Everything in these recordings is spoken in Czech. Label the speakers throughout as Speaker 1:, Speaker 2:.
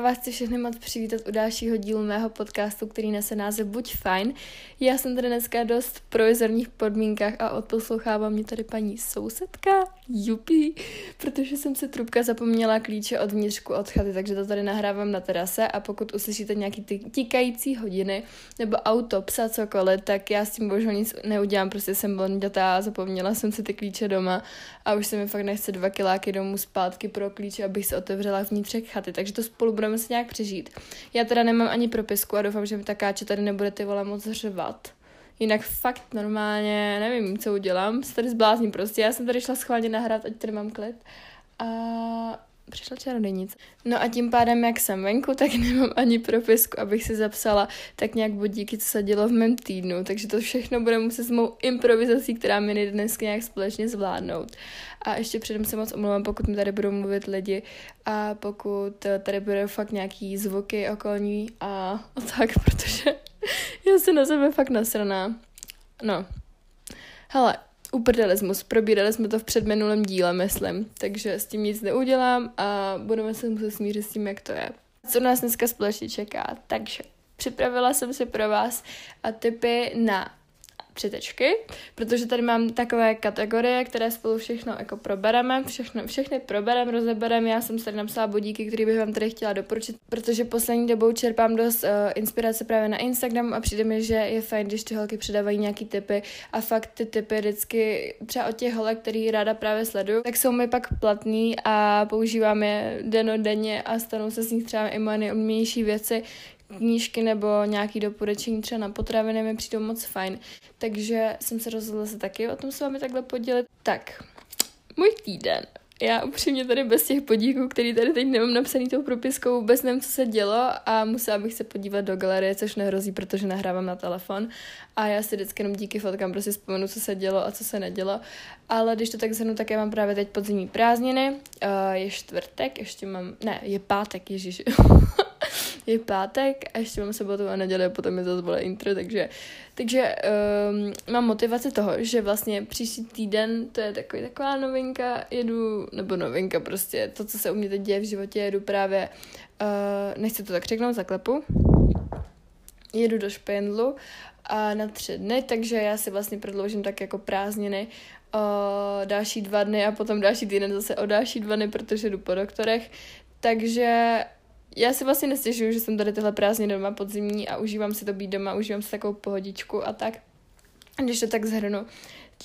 Speaker 1: vás chci všechny moc přivítat u dalšího dílu mého podcastu, který nese název Buď fajn. Já jsem tady dneska dost v provizorních podmínkách a odposlouchává mě tady paní sousedka, jupi, protože jsem si trubka zapomněla klíče od vnitřku od chaty, takže to tady nahrávám na terase. A pokud uslyšíte nějaký ty tikající hodiny nebo auto, psa, cokoliv, tak já s tím bohužel nic neudělám, prostě jsem blondětá a zapomněla jsem si ty klíče doma. A už se mi fakt nechce dva kiláky domů zpátky pro klíče, abych se otevřela vnitřek chaty, takže to spolu budeme se nějak přežít. Já teda nemám ani propisku a doufám, že mi ta káče tady nebude ty vole moc řvat. Jinak fakt normálně nevím, co udělám, se tady zblázním prostě. Já jsem tady šla schválně nahrát, ať tady mám klid. A přišla čarodějnice. No a tím pádem, jak jsem venku, tak nemám ani propisku, abych si zapsala tak nějak budíky, co se dělo v mém týdnu. Takže to všechno bude muset s mou improvizací, která mi dneska nějak společně zvládnout. A ještě předem se moc omlouvám, pokud mi tady budou mluvit lidi a pokud tady budou fakt nějaký zvuky okolní a, a tak, protože já jsem na sebe fakt nasraná. No. Hele, uprdelismus. Probírali jsme to v předminulém díle, myslím, takže s tím nic neudělám a budeme se muset smířit s tím, jak to je. Co nás dneska společně čeká? Takže připravila jsem si pro vás typy na přitečky, protože tady mám takové kategorie, které spolu všechno jako probereme, všechno, všechny probereme, rozebereme. Já jsem tady napsala bodíky, které bych vám tady chtěla doporučit, protože poslední dobou čerpám dost uh, inspirace právě na Instagramu a přijde mi, že je fajn, když ty holky přidávají nějaký typy a fakt ty typy vždycky třeba od těch holek, který ráda právě sleduju, tak jsou mi pak platný a používám je denodenně a stanou se z nich třeba i moje nejoblíbenější věci, knížky nebo nějaký doporučení třeba na potraviny mi přijdou moc fajn. Takže jsem se rozhodla se taky o tom s vámi takhle podělit. Tak, můj týden. Já upřímně tady bez těch podíků, který tady teď nemám napsaný tou propiskou, vůbec nevím, co se dělo a musela bych se podívat do galerie, což nehrozí, protože nahrávám na telefon a já si vždycky jenom díky fotkám prostě vzpomenu, co se dělo a co se nedělo. Ale když to tak zhrnu, tak já mám právě teď podzimní prázdniny, uh, je čtvrtek, ještě mám, ne, je pátek, ježiš. je pátek a ještě mám sobotu a neděli a potom je zase vole intro, takže, takže um, mám motivaci toho, že vlastně příští týden, to je takový, taková novinka, jedu, nebo novinka prostě, to, co se u mě teď děje v životě, jedu právě, uh, nechci to tak řeknout, zaklepu, jedu do Špendlu a na tři dny, takže já si vlastně prodloužím tak jako prázdniny o další dva dny a potom další týden zase o další dva dny, protože jdu po doktorech. Takže já si vlastně nestěžuju, že jsem tady tyhle prázdniny doma podzimní a užívám si to být doma, užívám si takovou pohodičku a tak. Když to tak zhrnu,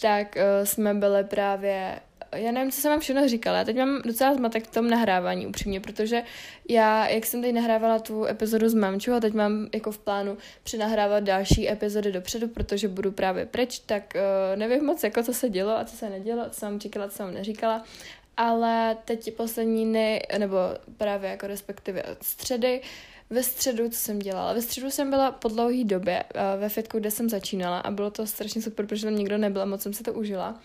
Speaker 1: tak uh, jsme byli právě já nevím, co jsem vám všechno říkala. Já teď mám docela zmatek v tom nahrávání, upřímně, protože já, jak jsem teď nahrávala tu epizodu s mamčou a teď mám jako v plánu přenahrávat další epizody dopředu, protože budu právě pryč, tak uh, nevím moc, jako co se dělo a co se nedělo, co jsem říkala, co jsem neříkala ale teď poslední dny, nebo právě jako respektive od středy, ve středu, co jsem dělala? Ve středu jsem byla po dlouhé době uh, ve fitku, kde jsem začínala a bylo to strašně super, protože tam nikdo nebyl, moc jsem se to užila.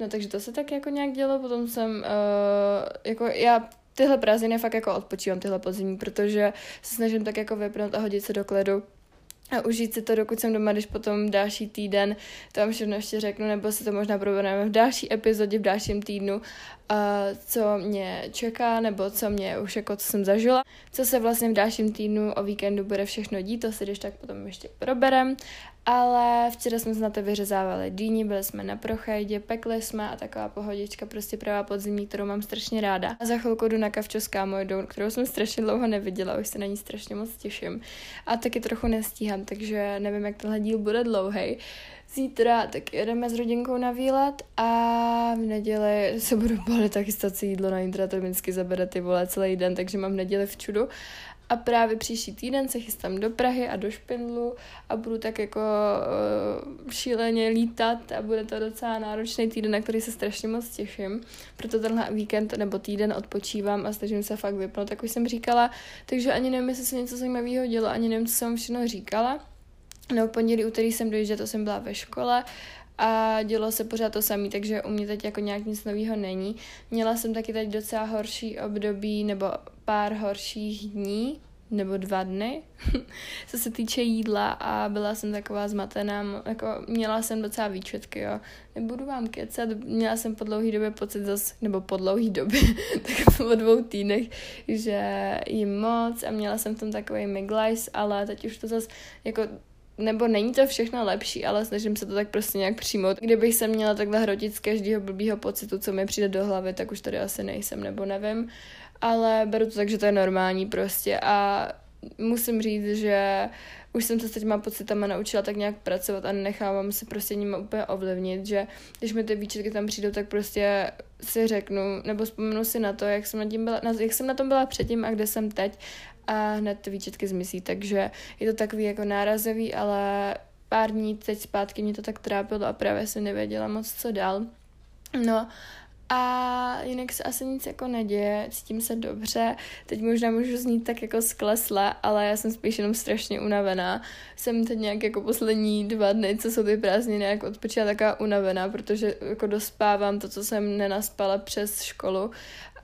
Speaker 1: No takže to se tak jako nějak dělo, potom jsem, uh, jako já tyhle prázdniny fakt jako odpočívám, tyhle podzimní, protože se snažím tak jako vypnout a hodit se do kledu a užít si to, dokud jsem doma, když potom další týden to vám všechno ještě řeknu, nebo si to možná probereme v další epizodě, v dalším týdnu, co mě čeká, nebo co mě už jako co jsem zažila, co se vlastně v dalším týdnu o víkendu bude všechno dít, to si když tak potom ještě proberem ale včera jsme se na to vyřezávali dýni, byli jsme na prochajdě, pekli jsme a taková pohodička, prostě pravá podzimní, kterou mám strašně ráda. A za chvilku jdu na kavčo s kámojou, kterou jsem strašně dlouho neviděla, už se na ní strašně moc těším. A taky trochu nestíhám, takže nevím, jak tenhle díl bude dlouhý. Zítra tak jedeme s rodinkou na výlet a v neděli se budu balit tak chystat si jídlo na Intra, to vždycky zabere ty vole celý den, takže mám neděli v čudu a právě příští týden se chystám do Prahy a do Špindlu a budu tak jako uh, šíleně lítat a bude to docela náročný týden, na který se strašně moc těším. Proto tenhle víkend nebo týden odpočívám a snažím se fakt vypnout, jak už jsem říkala. Takže ani nevím, jestli se něco zajímavého dělo, ani nevím, co jsem všechno říkala. No, pondělí, úterý jsem dojížděla, to jsem byla ve škole a dělo se pořád to samé, takže u mě teď jako nějak nic nového není. Měla jsem taky teď docela horší období nebo pár horších dní, nebo dva dny, co se týče jídla a byla jsem taková zmatená, jako měla jsem docela výčetky, jo. Nebudu vám kecat, měla jsem po dlouhý době pocit zase, nebo po dlouhý době, tak po dvou týdnech, že jim moc a měla jsem tam takový miglajs, ale teď už to zase jako nebo není to všechno lepší, ale snažím se to tak prostě nějak přijmout. Kdybych se měla takhle hrotit z každého blbýho pocitu, co mi přijde do hlavy, tak už tady asi nejsem, nebo nevím. Ale beru to tak, že to je normální prostě a musím říct, že už jsem se s těma pocitama naučila tak nějak pracovat a nechávám se prostě nimi úplně ovlivnit, že když mi ty výčetky tam přijdou, tak prostě si řeknu, nebo vzpomenu si na to, jak jsem na, tím byla, jak jsem na tom byla předtím a kde jsem teď a hned ty výčetky zmizí, takže je to takový jako nárazový, ale pár dní teď zpátky mě to tak trápilo a právě jsem nevěděla moc, co dál. No a jinak se asi nic jako neděje, cítím se dobře. Teď možná můžu znít tak jako sklesla, ale já jsem spíš jenom strašně unavená. Jsem teď nějak jako poslední dva dny, co jsou ty prázdniny, jako odpočívala taková unavená, protože jako dospávám to, co jsem nenaspala přes školu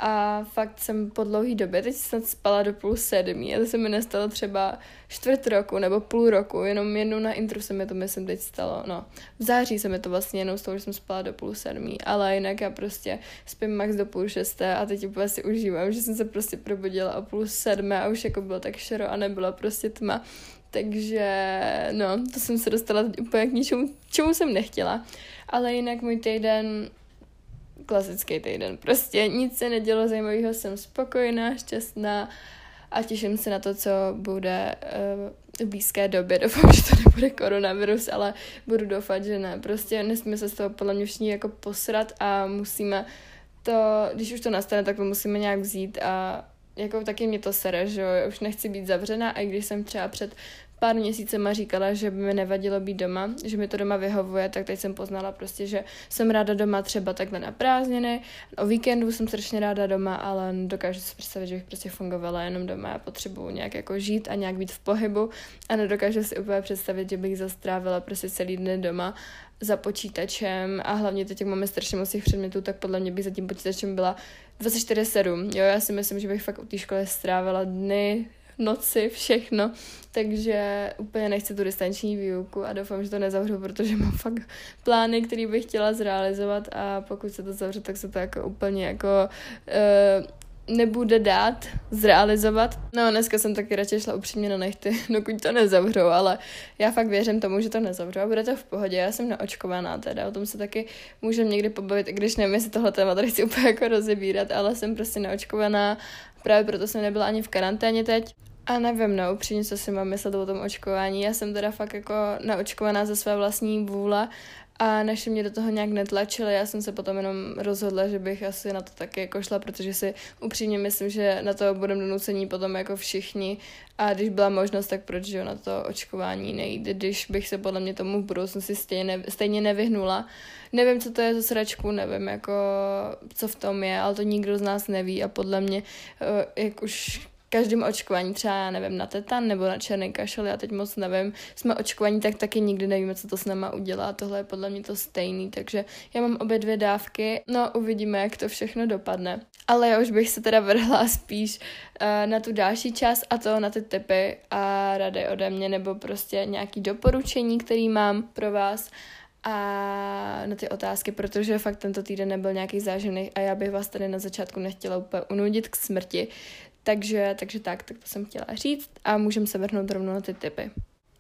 Speaker 1: a fakt jsem po dlouhý době, teď snad spala do půl sedmí a to se mi nestalo třeba čtvrt roku nebo půl roku, jenom jednou na intro se mi to myslím teď stalo, no v září se mi to vlastně jenom stalo, že jsem spala do půl sedmí, ale jinak já prostě spím max do půl šesté a teď úplně si užívám, že jsem se prostě probudila o půl sedmé a už jako bylo tak šero a nebyla prostě tma, takže no, to jsem se dostala úplně k ničemu, čemu jsem nechtěla. Ale jinak můj týden klasický týden. Prostě nic se nedělo zajímavého, jsem spokojená, šťastná a těším se na to, co bude uh, v blízké době. Doufám, že to nebude koronavirus, ale budu doufat, že ne. Prostě nesmíme se z toho podle mě všichni jako posrat a musíme to, když už to nastane, tak to musíme nějak vzít a jako taky mě to sere, že jo, už nechci být zavřená, a i když jsem třeba před pár měsícema říkala, že by mi nevadilo být doma, že mi to doma vyhovuje, tak teď jsem poznala prostě, že jsem ráda doma třeba takhle na prázdniny. O víkendu jsem strašně ráda doma, ale dokážu si představit, že bych prostě fungovala jenom doma. Já potřebuju nějak jako žít a nějak být v pohybu a nedokážu si úplně představit, že bych zastrávila prostě celý den doma za počítačem a hlavně teď, jak máme strašně moc těch předmětů, tak podle mě bych za tím počítačem byla 24-7. Jo, já si myslím, že bych fakt u té školy strávila dny, noci, všechno, takže úplně nechci tu distanční výuku a doufám, že to nezavřu, protože mám fakt plány, které bych chtěla zrealizovat a pokud se to zavře, tak se to jako úplně jako uh, nebude dát zrealizovat. No dneska jsem taky radši šla upřímně na nechty, dokud to nezavřou, ale já fakt věřím tomu, že to nezavřou a bude to v pohodě. Já jsem naočkovaná teda, o tom se taky můžeme někdy pobavit, i když nevím, jestli tohle téma tady chci úplně jako rozebírat, ale jsem prostě naočkovaná, právě proto jsem nebyla ani v karanténě teď. A nevím, no, upřímně, co si mám myslet o tom očkování. Já jsem teda fakt jako naočkovaná ze své vlastní vůle a naši mě do toho nějak netlačili, já jsem se potom jenom rozhodla, že bych asi na to taky jako šla, protože si upřímně myslím, že na to budeme donucení potom jako všichni a když byla možnost, tak proč že na to očkování nejít, když bych se podle mě tomu v budoucnosti stejně, stejně nevyhnula. Nevím, co to je za sračku, nevím, jako, co v tom je, ale to nikdo z nás neví a podle mě, eh, jak už každém očkování, třeba já nevím, na tetan nebo na černý kašel, já teď moc nevím, jsme očkovaní, tak taky nikdy nevíme, co to s náma udělá. Tohle je podle mě to stejný, takže já mám obě dvě dávky, no uvidíme, jak to všechno dopadne. Ale já už bych se teda vrhla spíš uh, na tu další část a to na ty typy a rady ode mě, nebo prostě nějaký doporučení, který mám pro vás a na ty otázky, protože fakt tento týden nebyl nějaký záživný a já bych vás tady na začátku nechtěla úplně unudit k smrti, takže, takže tak, tak to jsem chtěla říct a můžeme se vrhnout rovnou na ty typy.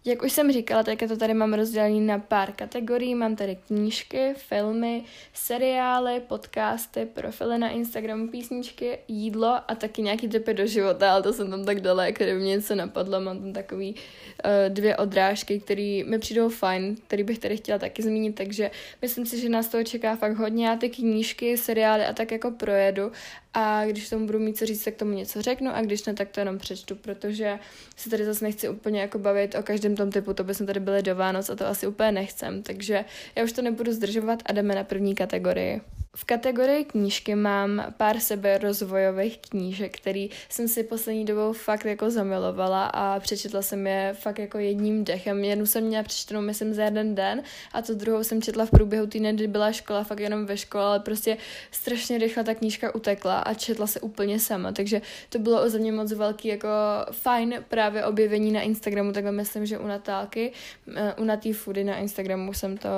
Speaker 1: Jak už jsem říkala, tak to tady mám rozdělený na pár kategorií. Mám tady knížky, filmy, seriály, podcasty, profily na Instagramu, písničky, jídlo a taky nějaký typy do života, ale to jsem tam tak dala, jako kdyby mě něco napadlo. Mám tam takový uh, dvě odrážky, které mi přijdou fajn, který bych tady chtěla taky zmínit, takže myslím si, že nás toho čeká fakt hodně. Já ty knížky, seriály a tak jako projedu a když tomu budu mít co říct, tak tomu něco řeknu a když ne, tak to jenom přečtu, protože se tady zase nechci úplně jako bavit o každém tom typu, to bychom tady byli do Vánoc a to asi úplně nechcem, takže já už to nebudu zdržovat a jdeme na první kategorii. V kategorii knížky mám pár sebe rozvojových knížek, který jsem si poslední dobou fakt jako zamilovala a přečetla jsem je fakt jako jedním dechem. Jednu jsem měla přečtenou, myslím, za jeden den a tu druhou jsem četla v průběhu týdne, kdy byla škola, fakt jenom ve škole, ale prostě strašně rychle ta knížka utekla a četla se úplně sama, takže to bylo o mě moc velký jako fajn právě objevení na Instagramu, takhle myslím, že u Natálky, eh, u Natý Foody na Instagramu jsem to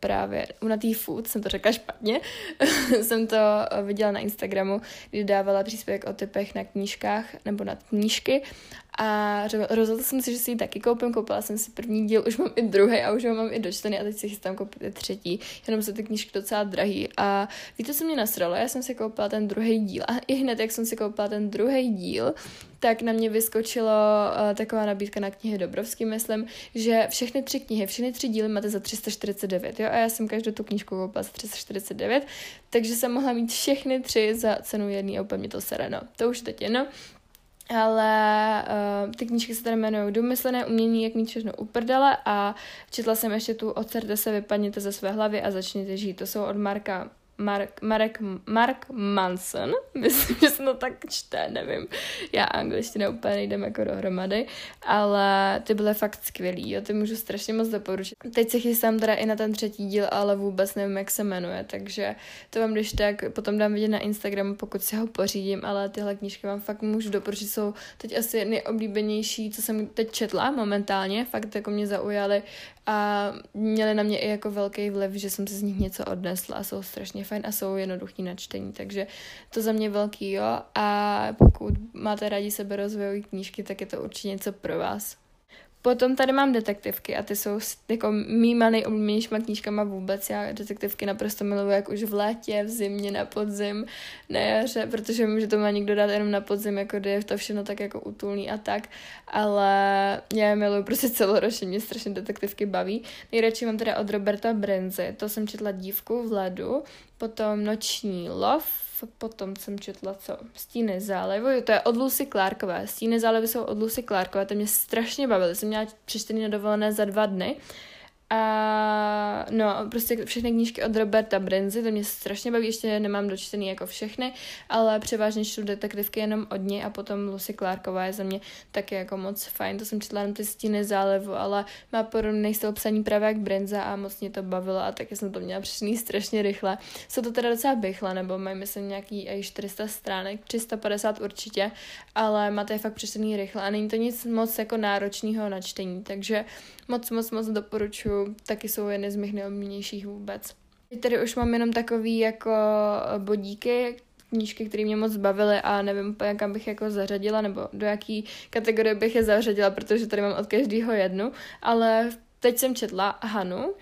Speaker 1: právě, u Natý Food jsem to řekla špatně, jsem to viděla na Instagramu, kdy dávala příspěvek o typech na knížkách nebo na knížky a rozhodla jsem si, že si ji taky koupím. Koupila jsem si první díl, už mám i druhý a už ho mám i dočtený a teď si chystám koupit i třetí. Jenom jsou ty knížky docela drahý. A víte, co mě nasralo? Já jsem si koupila ten druhý díl a i hned, jak jsem si koupila ten druhý díl, tak na mě vyskočilo uh, taková nabídka na knihy Dobrovský, myslím, že všechny tři knihy, všechny tři díly máte za 349, jo, a já jsem každou tu knížku koupila za 349, takže jsem mohla mít všechny tři za cenu jedný a úplně to sereno. To už teď je, no ale uh, ty knížky se tady jmenují Domyslené umění, jak mít všechno uprdele a četla jsem ještě tu Ocerte se, vypadněte ze své hlavy a začněte žít. To jsou od Marka Mark, Marek, Mark Manson, myslím, že se to tak čte, nevím. Já angličtina úplně nejdem jako dohromady, ale ty byly fakt skvělý, jo, ty můžu strašně moc doporučit. Teď se chystám teda i na ten třetí díl, ale vůbec nevím, jak se jmenuje, takže to vám když tak potom dám vidět na Instagramu, pokud si ho pořídím, ale tyhle knížky vám fakt můžu doporučit, jsou teď asi nejoblíbenější, co jsem teď četla momentálně, fakt jako mě zaujaly a měly na mě i jako velký vliv, že jsem si z nich něco odnesla a jsou strašně fajn a jsou jednoduchý na čtení, takže to za mě velký jo a pokud máte rádi sebe rozvojové knížky, tak je to určitě něco pro vás. Potom tady mám detektivky a ty jsou jako mýma nejoblíbenějšíma knížkama vůbec. Já detektivky naprosto miluji, jak už v létě, v zimě, na podzim, na jaře, protože vím, že to má někdo dát jenom na podzim, jako kdy je to všechno tak jako utulný a tak, ale já je miluji prostě celoročně, mě strašně detektivky baví. Nejradši mám teda od Roberta Brenzy, to jsem četla Dívku v ledu, potom Noční lov, potom jsem četla co? Stíny zálivu, to je od Lucy Clarkové. Stíny zálivy jsou od Lucy Clarkové, to mě strašně bavily. Jsem měla přečtený na dovolené za dva dny a no, prostě všechny knížky od Roberta Brenzy, to mě strašně baví, ještě nemám dočtený jako všechny, ale převážně čtu detektivky jenom od ní a potom Lucy Clarková je za mě taky jako moc fajn, to jsem četla jenom ty stíny zálevu, ale má podobný styl psaní právě jak Brenza a moc mě to bavilo a taky jsem to měla přečtený strašně rychle. Jsou to teda docela bychle, nebo mají myslím nějaký i 400 stránek, 350 určitě, ale máte je fakt přečtený rychle a není to nic moc jako náročného na čtení, takže moc, moc, moc doporučuji, taky jsou jedny z mých nejoblíbenějších vůbec. Tady už mám jenom takový jako bodíky, knížky, které mě moc bavily a nevím kam bych jako zařadila, nebo do jaký kategorie bych je zařadila, protože tady mám od každého jednu, ale Teď jsem četla Hanu,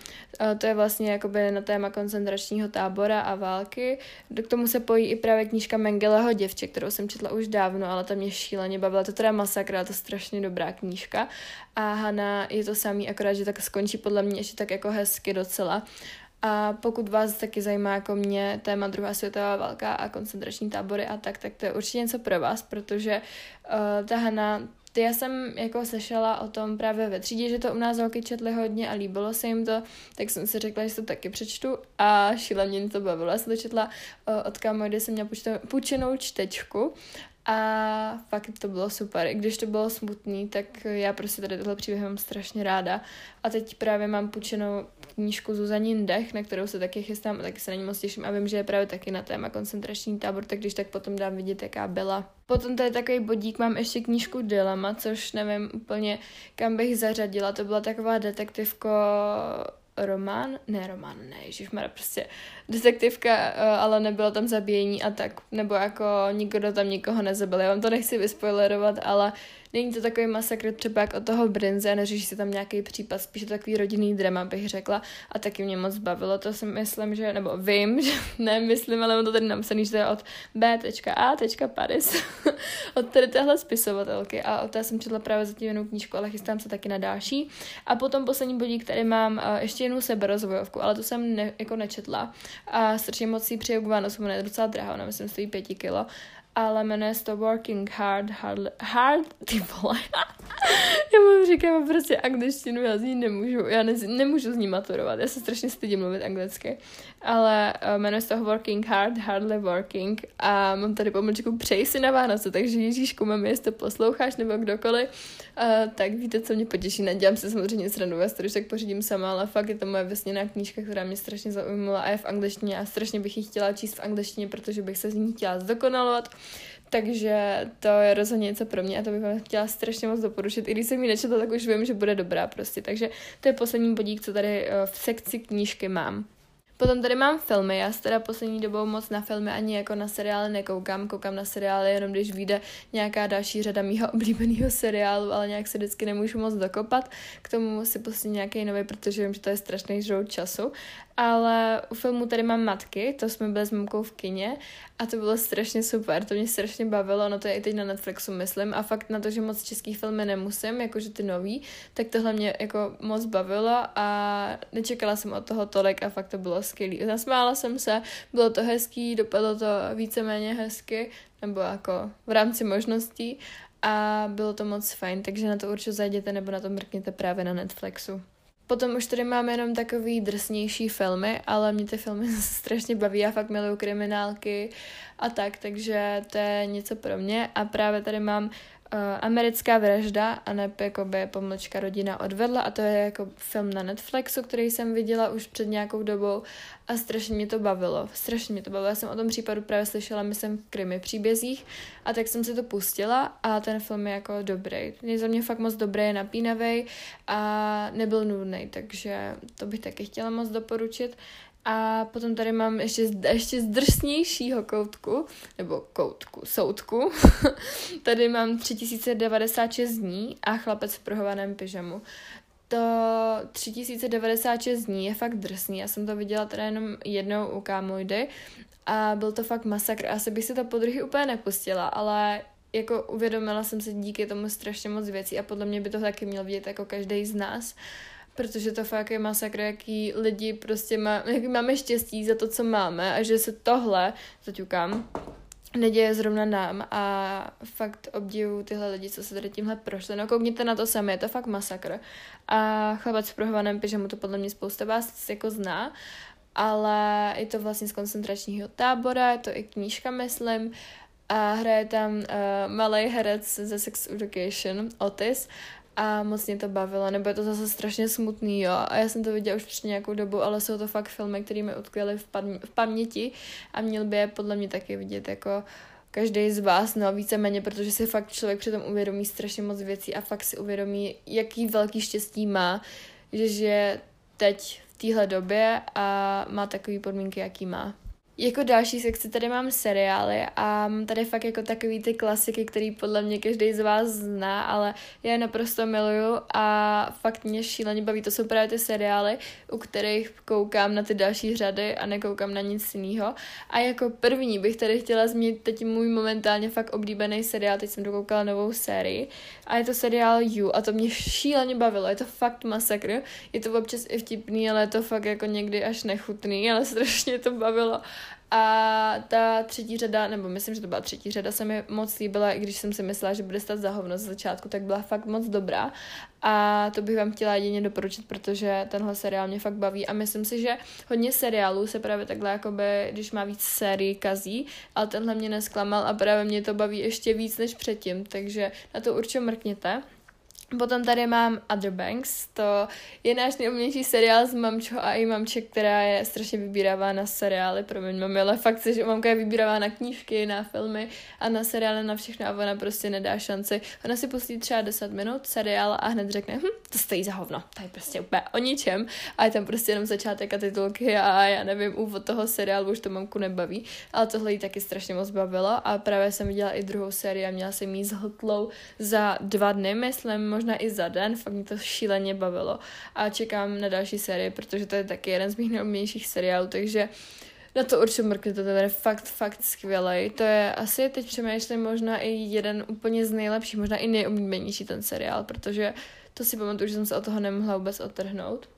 Speaker 1: to je vlastně jakoby na téma koncentračního tábora a války. K tomu se pojí i právě knížka Mengeleho děvče, kterou jsem četla už dávno, ale ta mě šíleně bavila. To teda masakra, to je strašně dobrá knížka. A Hana je to samý, akorát, že tak skončí podle mě ještě tak jako hezky docela. A pokud vás taky zajímá jako mě téma druhá světová válka a koncentrační tábory a tak, tak to je určitě něco pro vás, protože uh, ta Hana ty já jsem jako slyšela o tom právě ve třídě, že to u nás holky četly hodně a líbilo se jim to, tak jsem si řekla, že to taky přečtu a šíleně mě to bavilo. Já jsem to četla od kámo, kde jsem měla půjčenou čtečku a fakt to bylo super. I když to bylo smutný, tak já prostě tady tohle příběh mám strašně ráda. A teď právě mám půjčenou knížku Zuzanin Dech, na kterou se taky chystám a taky se na ní moc těším a vím, že je právě taky na téma koncentrační tábor, tak když tak potom dám vidět, jaká byla. Potom tady takový bodík, mám ještě knížku Dilema, což nevím úplně, kam bych zařadila. To byla taková detektivko román, ne román, ne, ježišmarja, prostě detektivka, eh, ale nebylo tam zabíjení a tak, nebo jako nikdo tam nikoho nezabil. Já vám to nechci vyspoilerovat, ale Není to takový masakr třeba jak od toho Brinze, neřeší se tam nějaký případ, spíš takový rodinný drama, bych řekla. A taky mě moc bavilo. To si myslím, že, nebo vím, že ne myslím, ale on to tady napsaný, že to je od B.A. Paris. od tady téhle spisovatelky. A od té jsem četla právě zatím jednou knížku, ale chystám se taky na další. A potom poslední bodík, který mám uh, ještě jednu seberozvojovku, ale to jsem ne, jako nečetla. A strašně moc si přeju k Vánocům, je docela drahá, ona myslím stojí pěti kilo ale jmenuje se to Working Hard, Hard, hard ty vole. já mu říkám prostě angličtinu, já z ní nemůžu, já ne, nemůžu z ní maturovat, já se strašně stydím mluvit anglicky, ale uh, jmenuje se to Working Hard, Hardly Working a mám tady pomlčku Přeji si na Vánoce, takže Ježíšku, mami, jestli to posloucháš nebo kdokoliv, uh, tak víte, co mě potěší, nedělám se samozřejmě srandu, já to tak pořídím sama, ale fakt je to moje vesněná knížka, která mě strašně zaujmula a je v angličtině a strašně bych ji chtěla číst v angličtině, protože bych se z ní chtěla zdokonalovat. Takže to je rozhodně něco pro mě a to bych vám chtěla strašně moc doporučit. I když jsem ji nečetla, tak už vím, že bude dobrá prostě. Takže to je poslední bodík, co tady eh, v sekci knížky mám. Potom tady mám filmy, já se teda poslední dobou moc na filmy ani jako na seriály nekoukám, koukám na seriály jenom když vyjde nějaká další řada mýho oblíbeného seriálu, ale nějak se vždycky nemůžu moc dokopat, k tomu si pustím nějaký nový, protože vím, že to je strašný žrout času ale u filmu tady mám Matky, to jsme byli s mamkou v kině a to bylo strašně super, to mě strašně bavilo, no to je i teď na Netflixu, myslím, a fakt na to, že moc českých filmy nemusím, jakože ty nový, tak tohle mě jako moc bavilo a nečekala jsem od toho tolik a fakt to bylo skvělé. Zasmála jsem se, bylo to hezký, dopadlo to víceméně hezky, nebo jako v rámci možností a bylo to moc fajn, takže na to určitě zajděte nebo na to mrkněte právě na Netflixu. Potom už tady máme jenom takový drsnější filmy, ale mě ty filmy strašně baví, já fakt miluju kriminálky a tak, takže to je něco pro mě. A právě tady mám Americká vražda a ne jakoby pomlčka rodina odvedla a to je jako film na Netflixu, který jsem viděla už před nějakou dobou a strašně mě to bavilo. Strašně mě to bavilo. Já jsem o tom případu právě slyšela, myslím, v krimi příbězích a tak jsem si to pustila a ten film je jako dobrý. Je za mě fakt moc dobrý, je napínavý a nebyl nudný, takže to bych taky chtěla moc doporučit. A potom tady mám ještě, ještě z drsnějšího koutku, nebo koutku, soudku. tady mám 3096 dní a chlapec v prohovaném pyžamu. To 3096 dní je fakt drsný, já jsem to viděla teda jenom jednou u kámojdy a byl to fakt masakr. Asi bych si to podruhy úplně nepustila, ale jako uvědomila jsem se díky tomu strašně moc věcí a podle mě by to taky měl vidět jako každý z nás protože to fakt je masakr, jaký lidi prostě má, jaký máme štěstí za to, co máme a že se tohle, zaťukám, neděje zrovna nám a fakt obdivu tyhle lidi, co se tady tímhle prošli. No koukněte na to sami, je to fakt masakr. A chlapec v prohovaném pyžamu to podle mě spousta vás jako zná, ale je to vlastně z koncentračního tábora, je to i knížka, myslím, a hraje tam uh, malý herec ze Sex Education, Otis, a moc mě to bavilo, nebo je to zase strašně smutný, jo, a já jsem to viděla už před nějakou dobu, ale jsou to fakt filmy, které mi utkvěly v, pam- v paměti a měl by je podle mě taky vidět jako každý z vás, no víceméně, protože si fakt člověk přitom uvědomí strašně moc věcí a fakt si uvědomí, jaký velký štěstí má, že žije teď v téhle době a má takové podmínky, jaký má. Jako další sekci tady mám seriály a tady fakt jako takový ty klasiky, který podle mě každý z vás zná, ale já je naprosto miluju a fakt mě šíleně baví. To jsou právě ty seriály, u kterých koukám na ty další řady a nekoukám na nic jiného. A jako první bych tady chtěla zmínit teď můj momentálně fakt oblíbený seriál, teď jsem dokoukala novou sérii a je to seriál You a to mě šíleně bavilo, je to fakt masakr, je to občas i vtipný, ale je to fakt jako někdy až nechutný, ale strašně to bavilo a ta třetí řada, nebo myslím, že to byla třetí řada, se mi moc líbila, i když jsem si myslela, že bude stát za hovno z začátku, tak byla fakt moc dobrá. A to bych vám chtěla jedině doporučit, protože tenhle seriál mě fakt baví a myslím si, že hodně seriálů se právě takhle, jakoby, když má víc sérií, kazí, ale tenhle mě nesklamal a právě mě to baví ještě víc než předtím, takže na to určitě mrkněte. Potom tady mám Other Banks, to je náš nejoblíbenější seriál s mamčou a i mamče, která je strašně vybíravá na seriály, promiň mami, ale fakt si, že mamka je vybíravá na knížky, na filmy a na seriály, na všechno a ona prostě nedá šanci. Ona si pustí třeba 10 minut seriál a hned řekne, hm, to stojí za hovno, to je prostě úplně o ničem a je tam prostě jenom začátek a titulky a já nevím, úvod toho seriálu už to mamku nebaví, ale tohle jí taky strašně moc bavilo a právě jsem viděla i druhou sérii a měla jsem jí zhltlou za dva dny, myslím, možná i za den, fakt mě to šíleně bavilo a čekám na další série, protože to je taky jeden z mých nejoblíbenějších seriálů, takže na to určitě mrkněte, to je fakt, fakt skvělý. To je asi teď přemýšlím možná i jeden úplně z nejlepších, možná i nejoblíbenější ten seriál, protože to si pamatuju, že jsem se od toho nemohla vůbec otrhnout.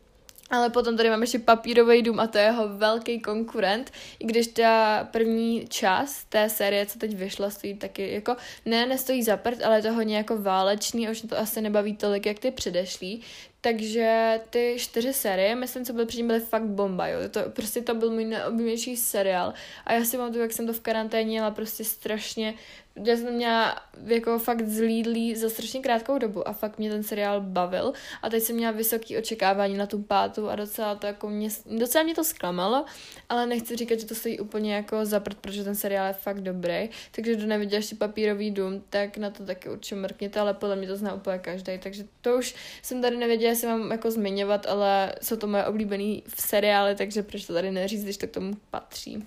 Speaker 1: Ale potom tady máme ještě papírový dům a to je jeho velký konkurent, i když ta první část té série, co teď vyšla, stojí taky jako, ne, nestojí za prd, ale je to hodně jako válečný a už to asi nebaví tolik, jak ty předešlí. Takže ty čtyři série, myslím, co byly předtím, byly fakt bomba, jo. To, prostě to byl můj nejoblíbenější seriál. A já si pamatuju, jak jsem to v karanténě měla prostě strašně já jsem měla jako fakt zlídlý za strašně krátkou dobu a fakt mě ten seriál bavil. A teď jsem měla vysoké očekávání na tu pátu a docela to jako mě, docela mě to zklamalo, ale nechci říkat, že to stojí úplně jako zaprt, protože ten seriál je fakt dobrý, takže kdo neviděl ještě papírový dům, tak na to taky určitě mrkněte, ale podle mě to zná úplně každý, takže to už jsem tady nevěděla, jestli mám jako zmiňovat, ale jsou to moje oblíbené v seriály, takže proč to tady neříct, když to k tomu patří.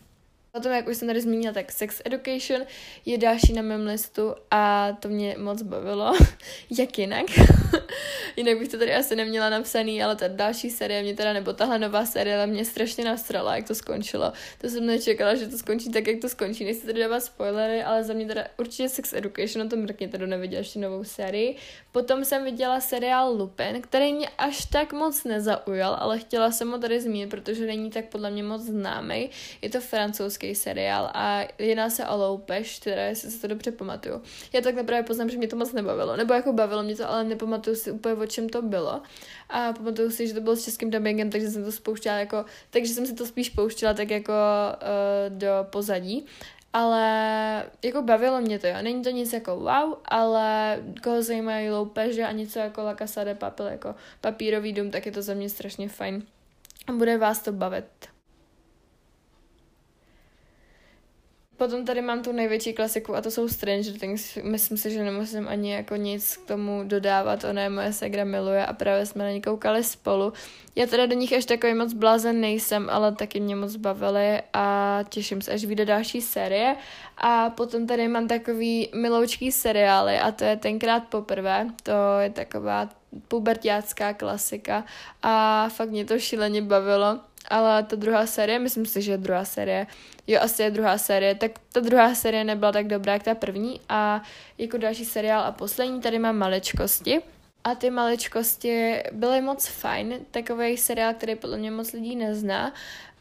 Speaker 1: Potom, jak už jsem tady zmínila, tak Sex Education je další na mém listu a to mě moc bavilo. jak jinak? jinak bych to tady asi neměla napsaný, ale ta další série mě teda, nebo tahle nová série mě strašně nastrala, jak to skončilo. To jsem nečekala, že to skončí tak, jak to skončí. Nechci tady dávat spoilery, ale za mě teda určitě Sex Education, na tom mrkněte, kdo neviděl ještě novou sérii. Potom jsem viděla seriál Lupin, který mě až tak moc nezaujal, ale chtěla jsem ho tady zmínit, protože není tak podle mě moc známý. Je to francouzský americký seriál a jedná se o loupež, které jestli si to dobře pamatuju. Já tak právě poznám, že mě to moc nebavilo, nebo jako bavilo mě to, ale nepamatuju si úplně, o čem to bylo. A pamatuju si, že to bylo s českým dubbingem, takže jsem to spouštěla jako, takže jsem si to spíš pouštěla tak jako uh, do pozadí ale jako bavilo mě to, jo. Není to nic jako wow, ale koho zajímají loupeže a něco jako La Casa de Papel, jako papírový dům, tak je to za mě strašně fajn. A bude vás to bavit. Potom tady mám tu největší klasiku a to jsou Stranger Things. Myslím si, že nemusím ani jako nic k tomu dodávat. Ona je moje segra miluje a právě jsme na ně koukali spolu. Já teda do nich až takový moc blázen nejsem, ale taky mě moc bavily a těším se, až vyjde další série. A potom tady mám takový miloučký seriály a to je tenkrát poprvé. To je taková pubertácká klasika a fakt mě to šíleně bavilo ale ta druhá série, myslím si, že druhá série, jo, asi je druhá série, tak ta druhá série nebyla tak dobrá jak ta první a jako další seriál a poslední tady mám Maličkosti. A ty maličkosti byly moc fajn, takový seriál, který podle mě moc lidí nezná.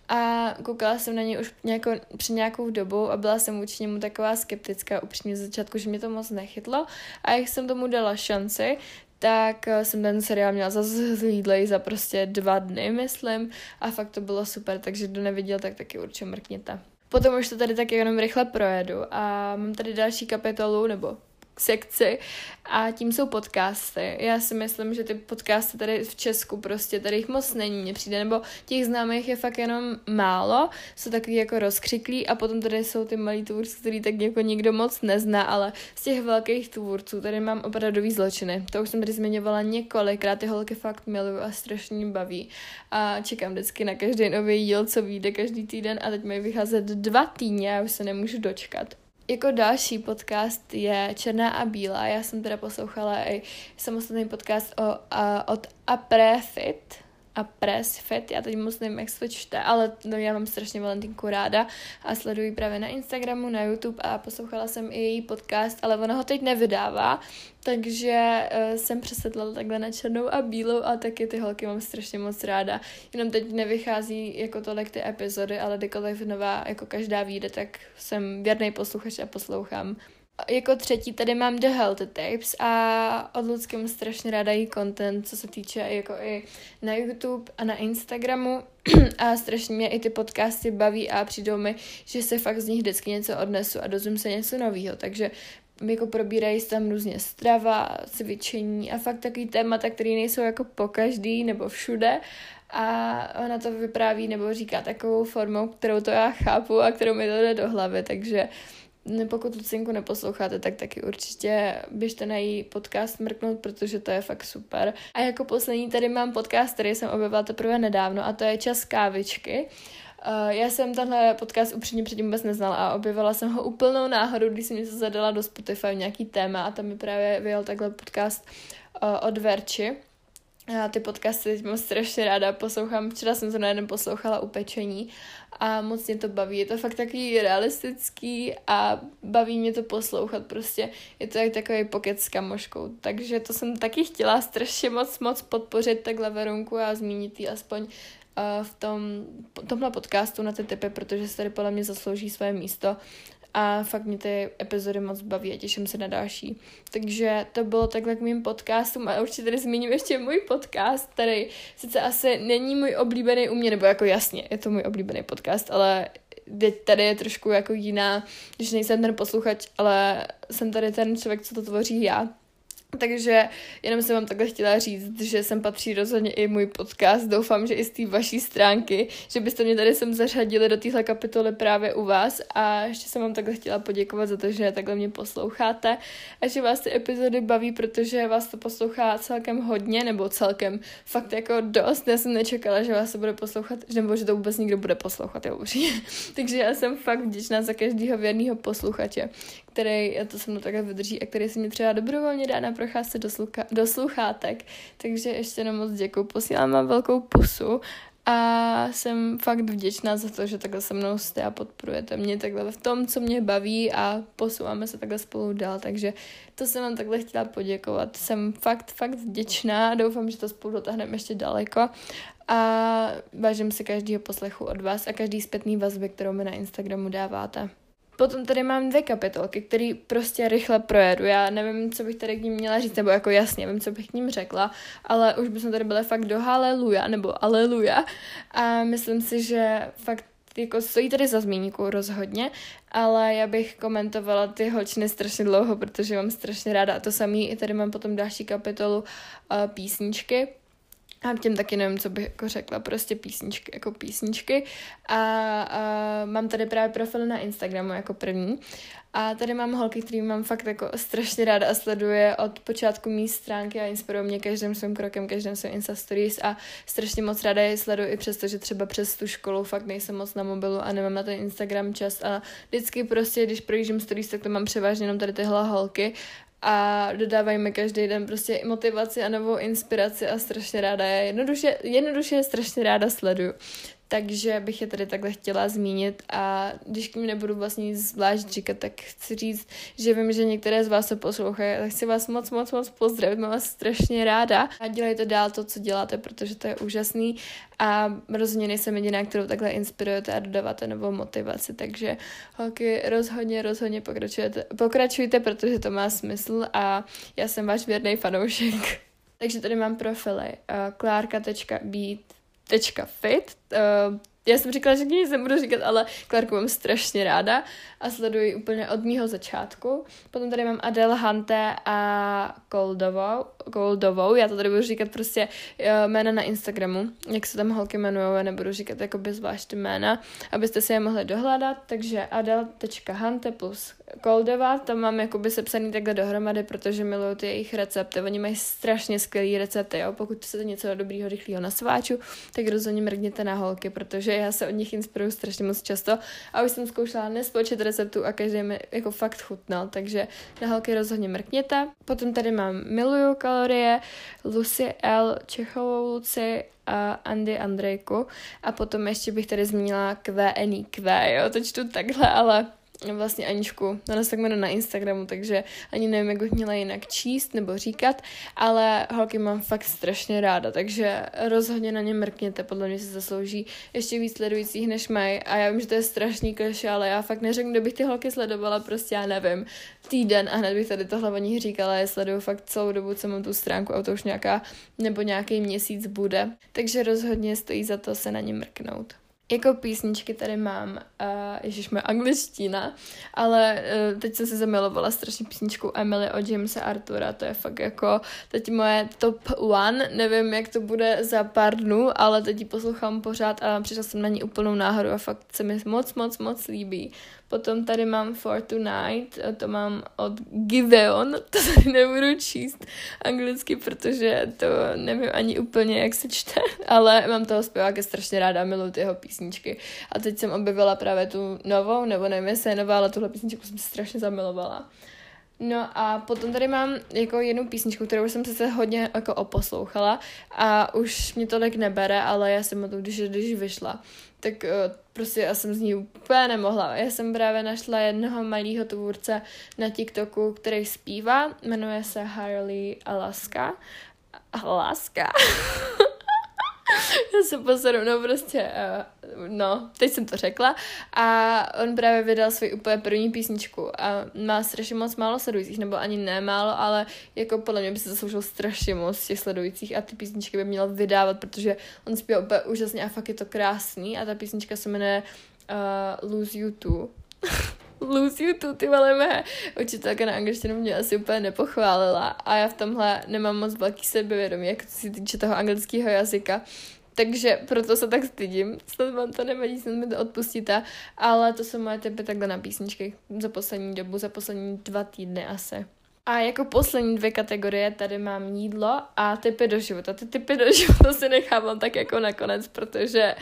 Speaker 1: A koukala jsem na něj už nějako, před nějakou dobu a byla jsem vůči němu taková skeptická upřímně z začátku, že mě to moc nechytlo. A jak jsem tomu dala šanci, tak eh, jsem ten seriál měla zase zhlídlej za prostě dva dny, myslím, a fakt to bylo super, takže kdo neviděl, tak taky určitě mrkněte. Potom už to tady tak jenom rychle projedu a mám tady další kapitolu, nebo sekci a tím jsou podcasty. Já si myslím, že ty podcasty tady v Česku prostě, tady jich moc není, mně přijde, nebo těch známých je fakt jenom málo, jsou takový jako rozkřiklí a potom tady jsou ty malí tvůrci, který tak jako nikdo moc nezná, ale z těch velkých tvůrců tady mám opravdový zločiny. To už jsem tady zmiňovala několikrát, ty holky fakt miluju a strašně baví a čekám vždycky na každý nový díl, co vyjde každý týden a teď mají vycházet dva týdny, já už se nemůžu dočkat. Jako další podcast je Černá a bílá. Já jsem teda poslouchala i samostatný podcast o, a, od Aprefit, a Press Fit, já teď moc nevím, jak se to čte, ale no, já mám strašně Valentinku ráda a sleduji právě na Instagramu, na YouTube a poslouchala jsem i její podcast, ale ona ho teď nevydává, takže uh, jsem přesedla takhle na černou a bílou a taky ty holky mám strašně moc ráda. Jenom teď nevychází jako tolik ty epizody, ale kdykoliv nová, jako každá vyjde, tak jsem věrný posluchač a poslouchám. Jako třetí tady mám The Healthy Tapes a od Lucky mám strašně ráda její content, co se týče jako i na YouTube a na Instagramu. A strašně mě i ty podcasty baví a přijdou mi, že se fakt z nich vždycky něco odnesu a dozvím se něco nového, takže jako probírají se tam různě strava, cvičení a fakt takový témata, které nejsou jako po každý nebo všude. A ona to vypráví nebo říká takovou formou, kterou to já chápu a kterou mi to jde do hlavy, takže pokud Lucinku neposloucháte, tak taky určitě běžte na její podcast mrknout, protože to je fakt super. A jako poslední tady mám podcast, který jsem objevila teprve nedávno a to je Čas kávičky. Uh, já jsem tenhle podcast upřímně předtím vůbec neznala a objevila jsem ho úplnou náhodou, když jsem něco zadala do Spotify nějaký téma a tam mi právě vyjel takhle podcast uh, od Verči Já ty podcasty teď mám strašně ráda, poslouchám, včera jsem to na jeden poslouchala u pečení a moc mě to baví. Je to fakt takový realistický a baví mě to poslouchat prostě. Je to jak takový pokec s kamoškou. Takže to jsem taky chtěla strašně moc, moc podpořit takhle Verunku a zmínit ji aspoň uh, v tom, tomhle podcastu na ty typy, protože se tady podle mě zaslouží své místo a fakt mě ty epizody moc baví a těším se na další. Takže to bylo takhle k mým podcastům a určitě tady zmíním ještě můj podcast, který sice asi není můj oblíbený u mě, nebo jako jasně, je to můj oblíbený podcast, ale tady je trošku jako jiná, když nejsem ten posluchač, ale jsem tady ten člověk, co to tvoří já. Takže jenom jsem vám takhle chtěla říct, že sem patří rozhodně i můj podcast. Doufám, že i z té vaší stránky, že byste mě tady sem zařadili do téhle kapitoly právě u vás. A ještě jsem vám takhle chtěla poděkovat za to, že takhle mě posloucháte a že vás ty epizody baví, protože vás to poslouchá celkem hodně, nebo celkem fakt jako dost. Já jsem nečekala, že vás to bude poslouchat, nebo že to vůbec nikdo bude poslouchat, jo, Takže já jsem fakt vděčná za každého věrného posluchače, který to se mnou takhle vydrží a který si mě třeba dobrovolně dá na procházce do, slucha, do sluchátek. Takže ještě jenom moc děkuji, posílám vám velkou pusu a jsem fakt vděčná za to, že takhle se mnou jste a podporujete mě takhle v tom, co mě baví a posouváme se takhle spolu dál, takže to jsem vám takhle chtěla poděkovat. Jsem fakt, fakt vděčná, doufám, že to spolu dotáhneme ještě daleko a vážím si každého poslechu od vás a každý zpětný vazby, kterou mi na Instagramu dáváte. Potom tady mám dvě kapitolky, které prostě rychle projedu. Já nevím, co bych tady k ním měla říct, nebo jako jasně, vím, co bych k ním řekla, ale už bychom tady byli fakt do haleluja, nebo aleluja. A myslím si, že fakt jako stojí tady za zmínku rozhodně, ale já bych komentovala ty holčiny strašně dlouho, protože mám strašně ráda a to samý, i tady mám potom další kapitolu uh, písničky, a těm taky nevím, co bych jako řekla, prostě písničky, jako písničky. A, a mám tady právě profil na Instagramu jako první. A tady mám holky, který mám fakt jako strašně ráda a sleduje od počátku mý stránky a inspiruje mě každým svým krokem, každým svým Insta Stories a strašně moc ráda je sleduju i přesto, že třeba přes tu školu fakt nejsem moc na mobilu a nemám na ten Instagram čas a vždycky prostě, když projíždím stories, tak to mám převážně jenom tady tyhle holky a dodávají mi každý den prostě motivaci a novou inspiraci a strašně ráda je. Jednoduše, jednoduše strašně ráda sleduju. Takže bych je tady takhle chtěla zmínit a když k ním nebudu vlastně nic zvlášť říkat, tak chci říct, že vím, že některé z vás to poslouchají, tak chci vás moc, moc, moc pozdravit, mám vás strašně ráda a dělejte dál to, co děláte, protože to je úžasný a rozhodně nejsem jediná, kterou takhle inspirujete a dodáváte novou motivaci, takže holky, rozhodně, rozhodně pokračujete, pokračujte, protože to má smysl a já jsem váš věrný fanoušek. Takže tady mám profily uh, klárka.beat fit. Uh, já jsem říkala, že nic nebudu říkat, ale Clarku mám strašně ráda a sleduji úplně od mýho začátku. Potom tady mám Adele Hante a Coldovou, Coldovou. Já to tady budu říkat prostě uh, jména na Instagramu, jak se tam holky jmenují, já nebudu říkat jako zvlášť jména, abyste si je mohli dohledat. Takže adele.hante plus Coldova, tam mám jakoby sepsaný takhle dohromady, protože miluju ty jejich recepty. Oni mají strašně skvělý recepty, jo. Pokud chcete něco dobrýho, rychlého na sváču, tak rozhodně mrkněte na holky, protože já se od nich inspiruju strašně moc často a už jsem zkoušela nespočet receptů a každý mi jako fakt chutnal, takže na holky rozhodně mrkněte. Potom tady mám Miluju kalorie, Lucy L. Čechovou Luci a Andy Andrejku a potom ještě bych tady zmínila QNIQ, jo, to čtu takhle, ale vlastně Aničku, ona se tak jmenuje na Instagramu, takže ani nevím, jak bych měla jinak číst nebo říkat, ale holky mám fakt strašně ráda, takže rozhodně na ně mrkněte, podle mě si zaslouží ještě víc sledujících než mají a já vím, že to je strašný kliše, ale já fakt neřeknu, kde bych ty holky sledovala, prostě já nevím, týden a hned bych tady tohle o nich říkala, já sleduju fakt celou dobu, co mám tu stránku a to už nějaká nebo nějaký měsíc bude, takže rozhodně stojí za to se na ně mrknout. Jako písničky tady mám, uh, ježiš, moje angličtina, ale uh, teď jsem se zamilovala strašně písničkou Emily od Jamesa Artura, to je fakt jako teď moje top one, nevím, jak to bude za pár dnů, ale teď ji poslouchám pořád a přišla jsem na ní úplnou náhodu a fakt se mi moc, moc, moc líbí. Potom tady mám For Tonight, to mám od Giveon, to tady nebudu číst anglicky, protože to nevím ani úplně, jak se čte, ale mám toho zpěváka strašně ráda, miluji jeho písničky. A teď jsem objevila právě tu novou, nebo nevím, jestli je nová, ale tuhle písničku jsem strašně zamilovala. No a potom tady mám jako jednu písničku, kterou jsem se hodně jako oposlouchala a už mě tolik nebere, ale já jsem o to, když, když vyšla, tak uh, prostě já jsem z ní úplně nemohla. Já jsem právě našla jednoho malého tvůrce na TikToku, který zpívá, jmenuje se Harley Alaska. Alaska. já se poseru, no prostě, uh, no, teď jsem to řekla. A on právě vydal svůj úplně první písničku a má strašně moc málo sledujících, nebo ani ne málo, ale jako podle mě by se zasloužil strašně moc těch sledujících a ty písničky by měl vydávat, protože on zpívá úplně úžasně a fakt je to krásný a ta písnička se jmenuje uh, Lose You Too. lose you to, ty vole mé učitelka na angličtinu mě asi úplně nepochválila a já v tomhle nemám moc velký sebevědomí, jak se týče toho anglického jazyka. Takže proto se tak stydím. Snad vám to nevadí, snad mi to odpustíte. Ale to jsou moje typy takhle na písničky za poslední dobu, za poslední dva týdny asi. A jako poslední dvě kategorie tady mám jídlo a typy do života. Ty typy do života si nechávám tak jako nakonec, protože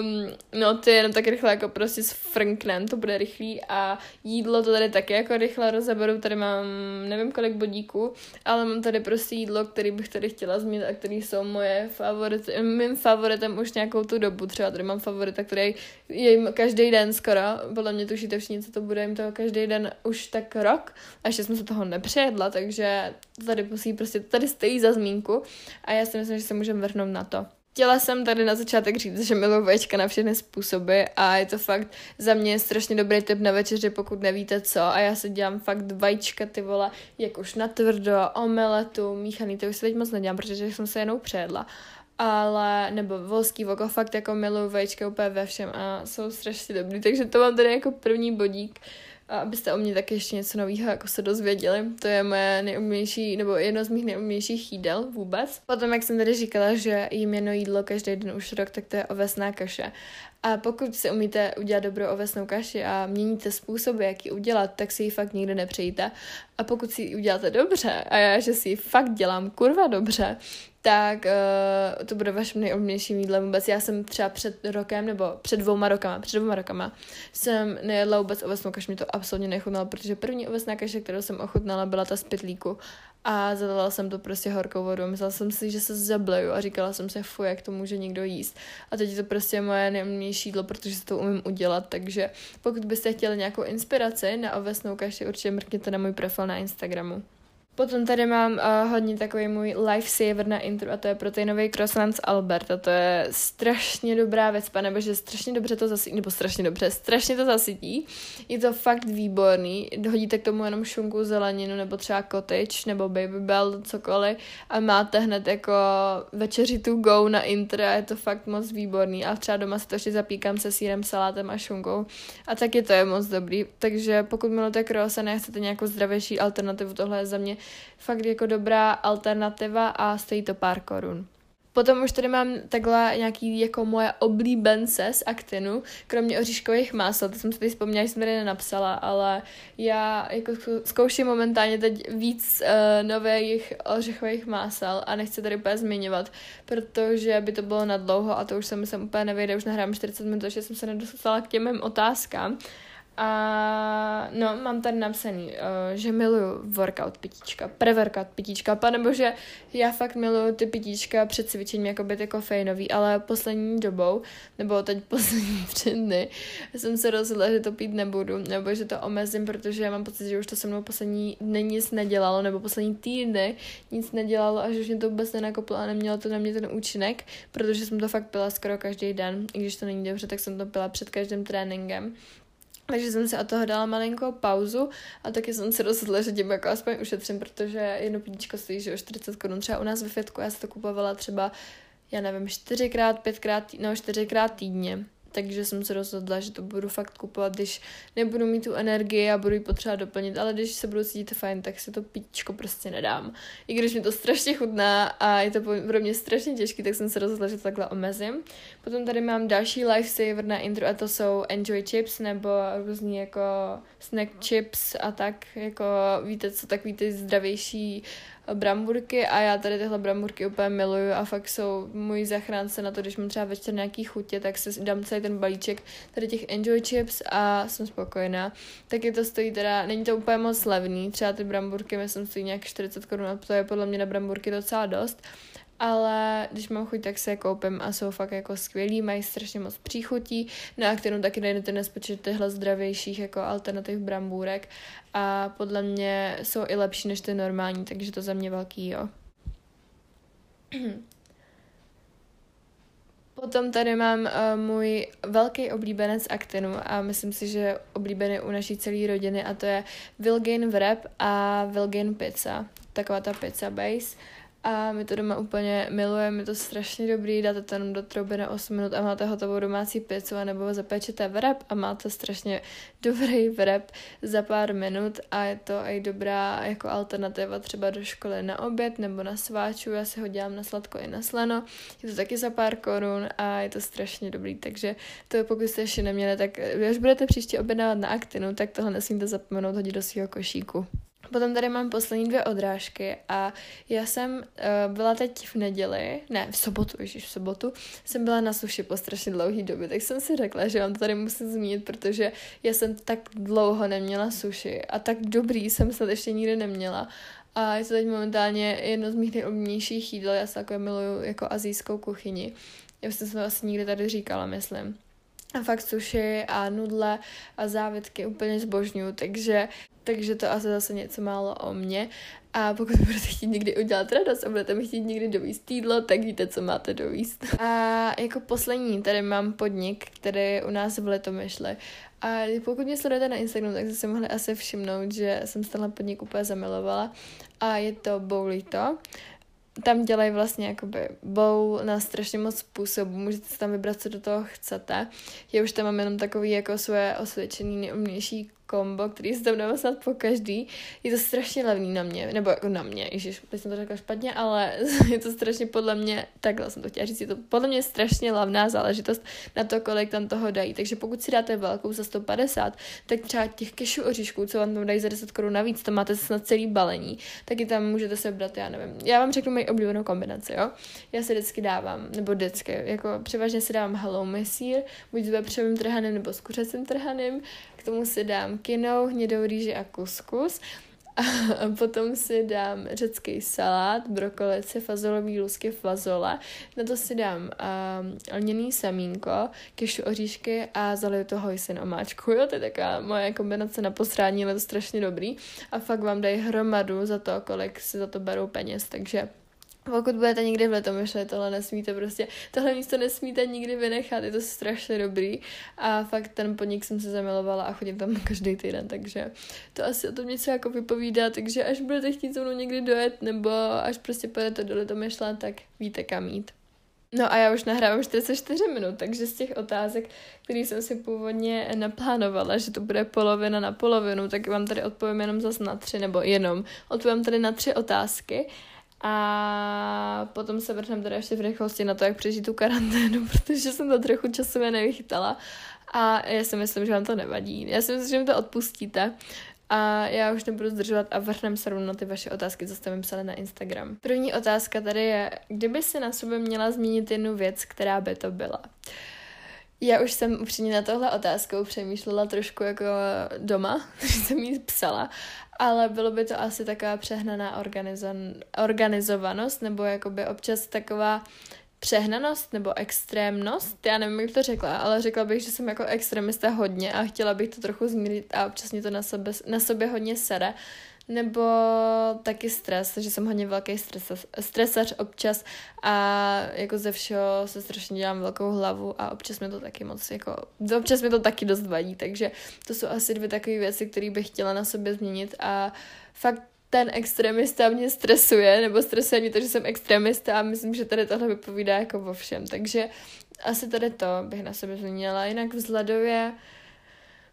Speaker 1: um, no ty jenom tak rychle jako prostě s frnknem, to bude rychlý. A jídlo to tady taky jako rychle rozeberu, tady mám nevím kolik bodíků, ale mám tady prostě jídlo, který bych tady chtěla zmínit a který jsou moje favority, mým favoritem už nějakou tu dobu, třeba tady mám favorita, který je jim každý den skoro, podle mě tušíte všichni, co to bude jim toho každý den už tak rok. A ještě jsme se toho nepřejedla, takže tady musí prostě, tady stojí za zmínku a já si myslím, že se můžeme vrhnout na to. Chtěla jsem tady na začátek říct, že miluji vajíčka na všechny způsoby a je to fakt za mě strašně dobrý tip na večeři, pokud nevíte co. A já se dělám fakt vajíčka, ty vole, jak už na tvrdo, omeletu, míchaný, to už se teď moc nedělám, protože jsem se jenom přejedla. Ale, nebo volský voko, fakt jako miluji vajíčka úplně ve všem a jsou strašně dobrý, takže to mám tady jako první bodík. Uh, a abyste o mě taky ještě něco nového jako se dozvěděli. To je moje nejumější, nebo jedno z mých nejumějších jídel vůbec. Potom, jak jsem tady říkala, že jím jedno jídlo každý den už rok, tak to je ovesná kaše. A pokud si umíte udělat dobrou ovesnou kaši a měníte způsoby, jak ji udělat, tak si ji fakt nikdy nepřejíte. A pokud si ji uděláte dobře, a já, že si ji fakt dělám kurva dobře, tak uh, to bude vaším nejoblíbenějším jídlem vůbec. Já jsem třeba před rokem, nebo před dvouma rokama, před dvouma rokama jsem nejedla vůbec ovesnou kaši, mě to absolutně nechutnalo, protože první ovesná kaše, kterou jsem ochutnala, byla ta z pytlíku a zadala jsem to prostě horkou vodu. Myslela jsem si, že se zableju a říkala jsem si, fuj, jak to může někdo jíst. A teď je to prostě moje nejumnější jídlo, protože se to umím udělat, takže pokud byste chtěli nějakou inspiraci na ovesnou kaši, určitě mrkněte na můj profil na Instagramu. Potom tady mám uh, hodně takový můj lifesaver na intro a to je proteinový croissant z Alberta. To je strašně dobrá věc, pane že strašně dobře to zasytí, nebo strašně dobře, strašně to zasytí. Je to fakt výborný. Hodíte k tomu jenom šunku, zeleninu, nebo třeba cottage, nebo baby bell, cokoliv a máte hned jako večeři to go na intro a je to fakt moc výborný. A třeba doma si to ještě zapíkám se sírem, salátem a šunkou a taky to je moc dobrý. Takže pokud milujete croissant a chcete nějakou zdravější alternativu, tohle je za mě fakt jako dobrá alternativa a stojí to pár korun. Potom už tady mám takhle nějaký jako moje oblíbence z Actinu, kromě oříškových másel, to jsem si vzpomněla, že jsem tady nenapsala, ale já jako zkouším momentálně teď víc uh, nových ořechových másel a nechci tady úplně zmiňovat, protože by to bylo na dlouho a to už se mi sem úplně nevejde, už nahrám 40 minut, že jsem se nedostala k těm mým otázkám. A no, mám tady napsaný, uh, že miluju workout pitíčka, pre-workout pitíčka, panebože já fakt miluju ty pitíčka před cvičením, jako by ty kofeinový, ale poslední dobou, nebo teď poslední tři dny, jsem se rozhodla, že to pít nebudu, nebo že to omezím, protože já mám pocit, že už to se mnou poslední dny nic nedělalo, nebo poslední týdny nic nedělalo a že už mě to vůbec nenakoplo a nemělo to na mě ten účinek, protože jsem to fakt pila skoro každý den, i když to není dobře, tak jsem to pila před každým tréninkem. Takže jsem si od toho dala malinkou pauzu a taky jsem se rozhodla, že tím jako aspoň ušetřím, protože jedno píčko stojí, že o 40 korun třeba u nás ve Fitku, já si to kupovala třeba, já nevím, čtyřikrát, pětkrát, no čtyřikrát týdně takže jsem se rozhodla, že to budu fakt kupovat, když nebudu mít tu energii a budu ji potřeba doplnit, ale když se budu cítit fajn, tak si to píčko prostě nedám. I když mi to strašně chutná a je to pro mě strašně těžký, tak jsem se rozhodla, že to takhle omezím. Potom tady mám další lifesaver na intro a to jsou Enjoy Chips nebo různý jako snack chips a tak, jako víte co, takový ty zdravější bramburky a já tady tyhle bramburky úplně miluju a fakt jsou můj zachránce na to, když mám třeba večer nějaký chutě, tak si dám celý ten balíček tady těch enjoy chips a jsem spokojená. Taky to stojí teda, není to úplně moc levný, třeba ty bramburky myslím stojí nějak 40 korun a to je podle mě na bramburky docela dost ale když mám chuť, tak se je koupím a jsou fakt jako skvělí, mají strašně moc příchutí, na kterou taky najdete nespočet tyhle zdravějších jako alternativ brambůrek a podle mě jsou i lepší než ty normální, takže to za mě velký jo. Potom tady mám uh, můj velký oblíbenec Actinu a myslím si, že oblíbený u naší celé rodiny a to je Vilgain Wrap a Vilgain Pizza, taková ta pizza base. A my to doma úplně milujeme, je to strašně dobrý, dáte to jenom do trouby na 8 minut a máte hotovou domácí pizzu, nebo zapečete vrep a máte strašně dobrý vrep za pár minut a je to i dobrá jako alternativa třeba do školy na oběd nebo na sváču, já si ho dělám na sladko i na slano, je to taky za pár korun a je to strašně dobrý, takže to je, pokud jste ještě neměli, tak když budete příště objednávat na Actinu, tak tohle nesmíte zapomenout hodit do svého košíku. Potom tady mám poslední dvě odrážky a já jsem uh, byla teď v neděli, ne, v sobotu, ježiš, v sobotu, jsem byla na suši po strašně dlouhý době, tak jsem si řekla, že vám to tady musím zmínit, protože já jsem tak dlouho neměla suši a tak dobrý jsem se ještě nikdy neměla a je to teď momentálně jedno z mých nejoblíbenějších jídel, já se takové miluju jako azijskou kuchyni. Já jsem to asi nikdy tady říkala, myslím. A fakt suši a nudle a závitky úplně zbožňuju, takže takže to asi zase něco málo o mně. A pokud budete chtít někdy udělat radost a budete mi chtít někdy dovíst jídlo, tak víte, co máte dovíst. A jako poslední tady mám podnik, který u nás v Litomyšli. A pokud mě sledujete na Instagramu, tak jste si mohli asi všimnout, že jsem se tenhle podnik úplně zamilovala. A je to Bowlito tam dělají vlastně jakoby bowl na strašně moc způsobů, můžete si tam vybrat, co do toho chcete. Já už tam mám jenom takový jako svoje osvědčený nejumnější kombo, který si tam dám snad po každý. Je to strašně levný na mě, nebo jako na mě, když jsem to řekla špatně, ale je to strašně podle mě, takhle jsem to chtěla říct, je to podle mě strašně levná záležitost na to, kolik tam toho dají. Takže pokud si dáte velkou za 150, tak třeba těch kešu oříšků, co vám tam dají za 10 korun navíc, to máte snad celý balení, taky tam můžete sebrat, já nevím. Já vám řeknu moji oblíbenou kombinaci, jo. Já si vždycky dávám, nebo vždycky, jako převážně si dávám hello mesír, buď s vepřovým trhanem nebo s kuřecím trhanem, k tomu si dám kinou, hnědou rýži a kuskus. A potom si dám řecký salát, brokolici, fazolový lusky, fazole. Na to si dám um, lněný samínko, kešu oříšky a zaliju to hojsin omáčku. Jo, to je taková moje kombinace na posrání, ale to strašně dobrý. A fakt vám dají hromadu za to, kolik si za to berou peněz, takže pokud budete někdy v Letomyšle, tohle nesmíte prostě, tohle místo nesmíte nikdy vynechat, je to strašně dobrý. A fakt ten podnik jsem se zamilovala a chodím tam každý týden, takže to asi o tom něco jako vypovídá, takže až budete chtít se mnou někdy dojet nebo až prostě pojedete do Letomyšle, tak víte kam jít. No a já už nahrávám 44 minut, takže z těch otázek, které jsem si původně naplánovala, že to bude polovina na polovinu, tak vám tady odpovím jenom zase na tři, nebo jenom. Odpovím tady na tři otázky a potom se vrhneme teda ještě v rychlosti na to, jak přežít tu karanténu, protože jsem to trochu časově nevychytala. A já si myslím, že vám to nevadí. Já si myslím, že mi to odpustíte. A já už nebudu zdržovat a vrhneme se rovnou na ty vaše otázky, co jste mi psali na Instagram. První otázka tady je, kdyby si na sobě měla zmínit jednu věc, která by to byla? Já už jsem upřímně na tohle otázkou přemýšlela trošku jako doma, když jsem jí psala ale bylo by to asi taková přehnaná organizovanost, nebo jakoby občas taková přehnanost nebo extrémnost, já nevím, jak to řekla, ale řekla bych, že jsem jako extremista hodně a chtěla bych to trochu zmírit a občas mě to na, sebe, na sobě hodně sere, nebo taky stres, že jsem hodně velký stresař, stresař občas a jako ze všeho se strašně dělám velkou hlavu a občas mi to taky moc jako, občas mi to taky dost vadí, takže to jsou asi dvě takové věci, které bych chtěla na sobě změnit a fakt ten extremista mě stresuje, nebo stresuje mě to, že jsem extremista a myslím, že tady tohle vypovídá jako vo všem, takže asi tady to bych na sebe změnila, jinak vzhledově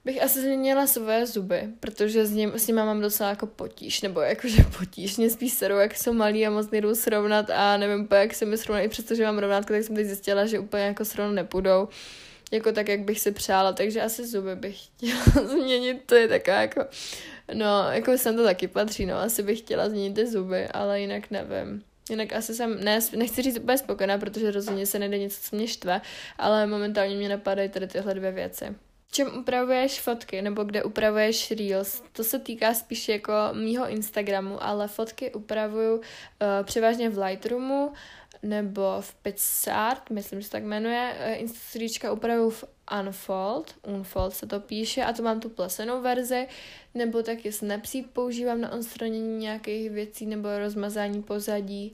Speaker 1: bych asi změnila svoje zuby, protože s, ním, s nimi mám docela jako potíž, nebo jakože potíž, mě spíš serou, jak jsou malý a moc nejdu srovnat a nevím, jak se mi srovnají, přestože mám rovnátko, tak jsem teď zjistila, že úplně jako srovnat nepůjdou. jako tak, jak bych si přála, takže asi zuby bych chtěla změnit, to je taková jako, no, jako jsem to taky patří, no, asi bych chtěla změnit ty zuby, ale jinak nevím. Jinak asi jsem, ne, nechci říct úplně spokojená, protože rozhodně se nejde něco, co mě štve, ale momentálně mě napadají tady tyhle dvě věci. Čem upravuješ fotky, nebo kde upravuješ Reels? To se týká spíš jako mýho Instagramu, ale fotky upravuju uh, převážně v Lightroomu, nebo v PixArt, myslím, že se tak jmenuje. Uh, Instastříčka upravuju v Unfold, Unfold se to píše, a to mám tu plesenou verzi, nebo taky Snapseed používám na odstranění nějakých věcí nebo rozmazání pozadí.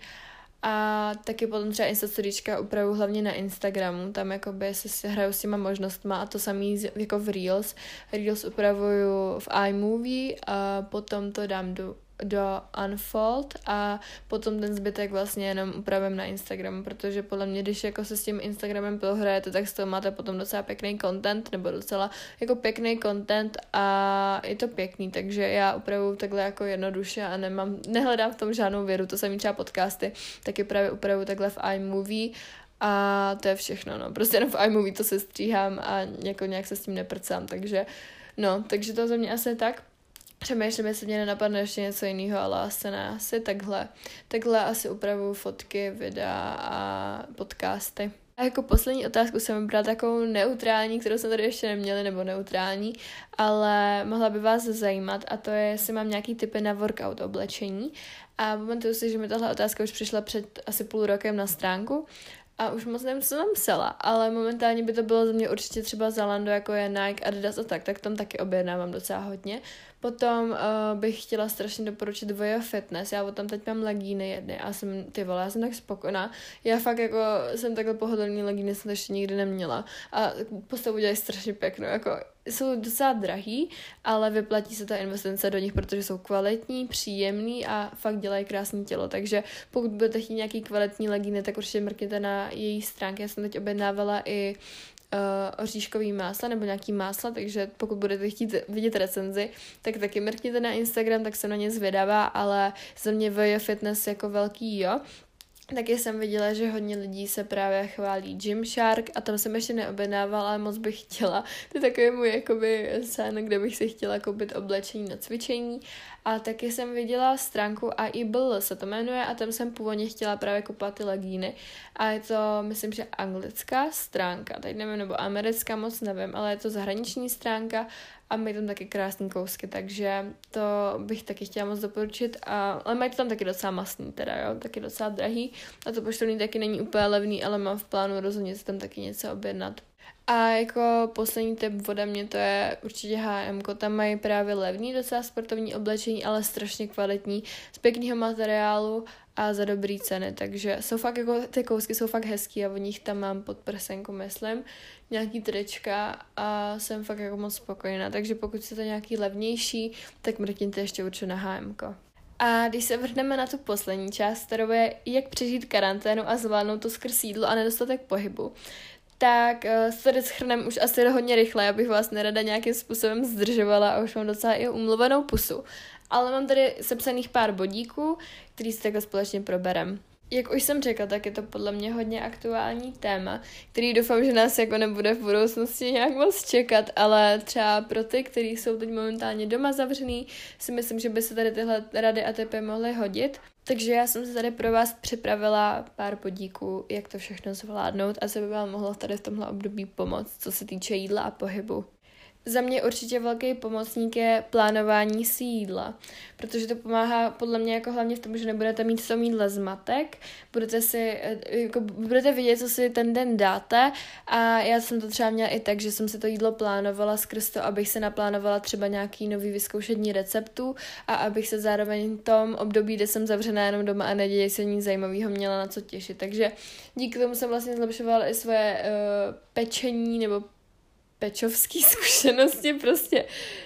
Speaker 1: A taky potom třeba Instastoryčka upravu hlavně na Instagramu, tam jakoby se hraju s těma možnostma a to samý jako v Reels. Reels upravuju v iMovie a potom to dám do do Unfold a potom ten zbytek vlastně jenom upravím na Instagramu, protože podle mě, když jako se s tím Instagramem prohrajete, tak z toho máte potom docela pěkný content, nebo docela jako pěkný content a je to pěkný, takže já upravuju takhle jako jednoduše a nemám, nehledám v tom žádnou věru, to samý třeba podcasty, taky právě upravuju takhle v iMovie a to je všechno, no, prostě jenom v iMovie to se stříhám a jako nějak se s tím neprcám, takže no, takže to za mě asi tak. Přemýšlím, jestli mě nenapadne ještě něco jiného, ale asi ne, asi takhle. Takhle asi upravuju fotky, videa a podcasty. A jako poslední otázku jsem vybrala takovou neutrální, kterou jsme tady ještě neměli, nebo neutrální, ale mohla by vás zajímat a to je, jestli mám nějaký typy na workout oblečení. A pamatuju si, že mi tahle otázka už přišla před asi půl rokem na stránku a už moc nevím, co tam psala, ale momentálně by to bylo za mě určitě třeba Zalando, jako je Nike, Adidas a tak, tak tam taky objednávám docela hodně. Potom uh, bych chtěla strašně doporučit Voya Fitness, já tam teď mám legíny jedny a jsem, ty vole, já jsem tak spokojená. Já fakt jako jsem takhle pohodlný legíny jsem to ještě nikdy neměla a postavu dělají strašně pěknou, jako jsou docela drahý, ale vyplatí se ta investice do nich, protože jsou kvalitní, příjemný a fakt dělají krásné tělo. Takže pokud budete chtít nějaký kvalitní legíny, tak určitě mrkněte na její stránky. Já jsem teď objednávala i uh, oříškový másla nebo nějaký másla, takže pokud budete chtít vidět recenzi, tak taky mrkněte na Instagram, tak se na ně zvědavá, ale za mě VJ Fitness jako velký jo. Taky jsem viděla, že hodně lidí se právě chválí Gymshark a tam jsem ještě neobjednávala, ale moc bych chtěla. To je takový můj jakoby sen, kde bych si chtěla koupit oblečení na cvičení. A taky jsem viděla stránku AIBL se to jmenuje a tam jsem původně chtěla právě kupovat ty legíny. A je to, myslím, že anglická stránka, teď nevím, nebo americká, moc nevím, ale je to zahraniční stránka a mají tam taky krásné kousky, takže to bych taky chtěla moc doporučit, a, ale mají to tam taky docela masný teda, jo, taky docela drahý a to poštovní taky není úplně levný, ale mám v plánu rozhodně si tam taky něco objednat. A jako poslední tip ode mě to je určitě H&M, tam mají právě levný docela sportovní oblečení, ale strašně kvalitní, z pěkného materiálu a za dobrý ceny, takže jsou fakt jako, ty kousky jsou fakt hezký a o nich tam mám pod prsenku, myslím, nějaký trička a jsem fakt jako moc spokojená, takže pokud chcete nějaký levnější, tak mrkněte ještě určitě na H&M. A když se vrhneme na tu poslední část, kterou je jak přežít karanténu a zvládnout to skrz jídlo a nedostatek pohybu, tak uh, se tady schrnem už asi hodně rychle, abych vás nerada nějakým způsobem zdržovala a už mám docela i umluvenou pusu. Ale mám tady sepsaných pár bodíků, který si takhle společně proberem. Jak už jsem řekla, tak je to podle mě hodně aktuální téma, který doufám, že nás jako nebude v budoucnosti nějak moc čekat, ale třeba pro ty, kteří jsou teď momentálně doma zavřený, si myslím, že by se tady tyhle rady a typy mohly hodit. Takže já jsem se tady pro vás připravila pár podíků, jak to všechno zvládnout a co by vám mohlo tady v tomhle období pomoct, co se týče jídla a pohybu. Za mě určitě velký pomocník je plánování si jídla, protože to pomáhá podle mě jako hlavně v tom, že nebudete mít v tom jídle zmatek, budete si, eh, jako budete vědět, co si ten den dáte a já jsem to třeba měla i tak, že jsem si to jídlo plánovala skrz to, abych se naplánovala třeba nějaký nový vyzkoušení receptů a abych se zároveň v tom období, kde jsem zavřená jenom doma a neděje se nic zajímavého, měla na co těšit. Takže díky tomu jsem vlastně zlepšovala i svoje uh, pečení nebo pečovský zkušenosti, prostě,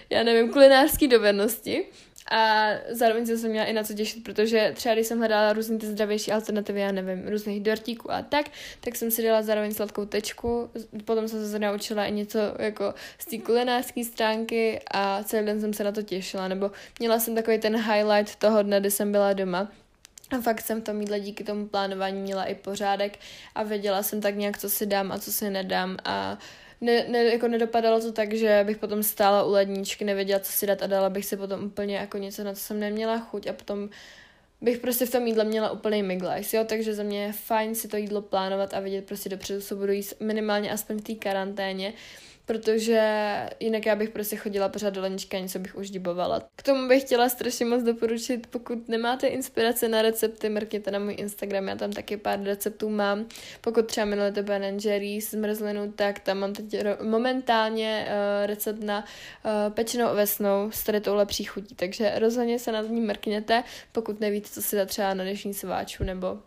Speaker 1: já nevím, kulinářský dovednosti. A zároveň jsem se měla i na co těšit, protože třeba když jsem hledala různé ty zdravější alternativy, já nevím, různých dortíků a tak, tak jsem si dala zároveň sladkou tečku, potom jsem se naučila i něco jako z té kulinářské stránky a celý den jsem se na to těšila, nebo měla jsem takový ten highlight toho dne, kdy jsem byla doma. A fakt jsem v tom jídle díky tomu plánování měla i pořádek a věděla jsem tak nějak, co si dám a co si nedám a ne, ne, jako nedopadalo to tak, že bych potom stála u ledničky, nevěděla, co si dát a dala bych si potom úplně jako něco, na co jsem neměla chuť a potom bych prostě v tom jídle měla úplný miglajs, jo, takže za mě je fajn si to jídlo plánovat a vědět prostě dopředu, co budu jíst minimálně aspoň v té karanténě, protože jinak já bych prostě chodila pořád do leničky a něco bych už dibovala. K tomu bych chtěla strašně moc doporučit, pokud nemáte inspirace na recepty, mrkněte na můj Instagram, já tam taky pár receptů mám. Pokud třeba milujete Ben Jerry's zmrzlinu, tak tam mám teď momentálně uh, recept na uh, pečenou ovesnou s tady tou lepší chutí, takže rozhodně se na ní mrkněte, pokud nevíte, co si dát třeba na dnešní sváču nebo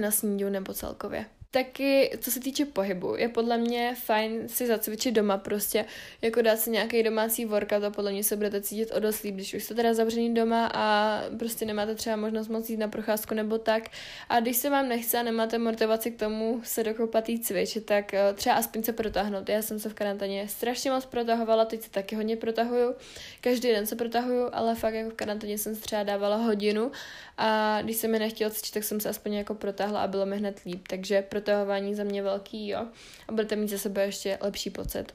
Speaker 1: na snídu nebo celkově. Taky, co se týče pohybu, je podle mě fajn si zacvičit doma prostě, jako dát si nějaký domácí workout a podle mě se budete cítit o dost líp, když už jste teda zavřený doma a prostě nemáte třeba možnost moc jít na procházku nebo tak. A když se vám nechce a nemáte motivaci k tomu se dokopat jít cvičit, tak eh, třeba aspoň se protáhnout. Já jsem se v karanténě strašně moc protahovala, teď se taky hodně protahuju. Každý den se protahuju, ale fakt jako v karanténě jsem třeba dávala hodinu a když se mi nechtělo cvičit, tak jsem se aspoň jako protáhla a bylo mi hned líp. Takže protahování za mě velký, jo. A budete mít za sebe ještě lepší pocit.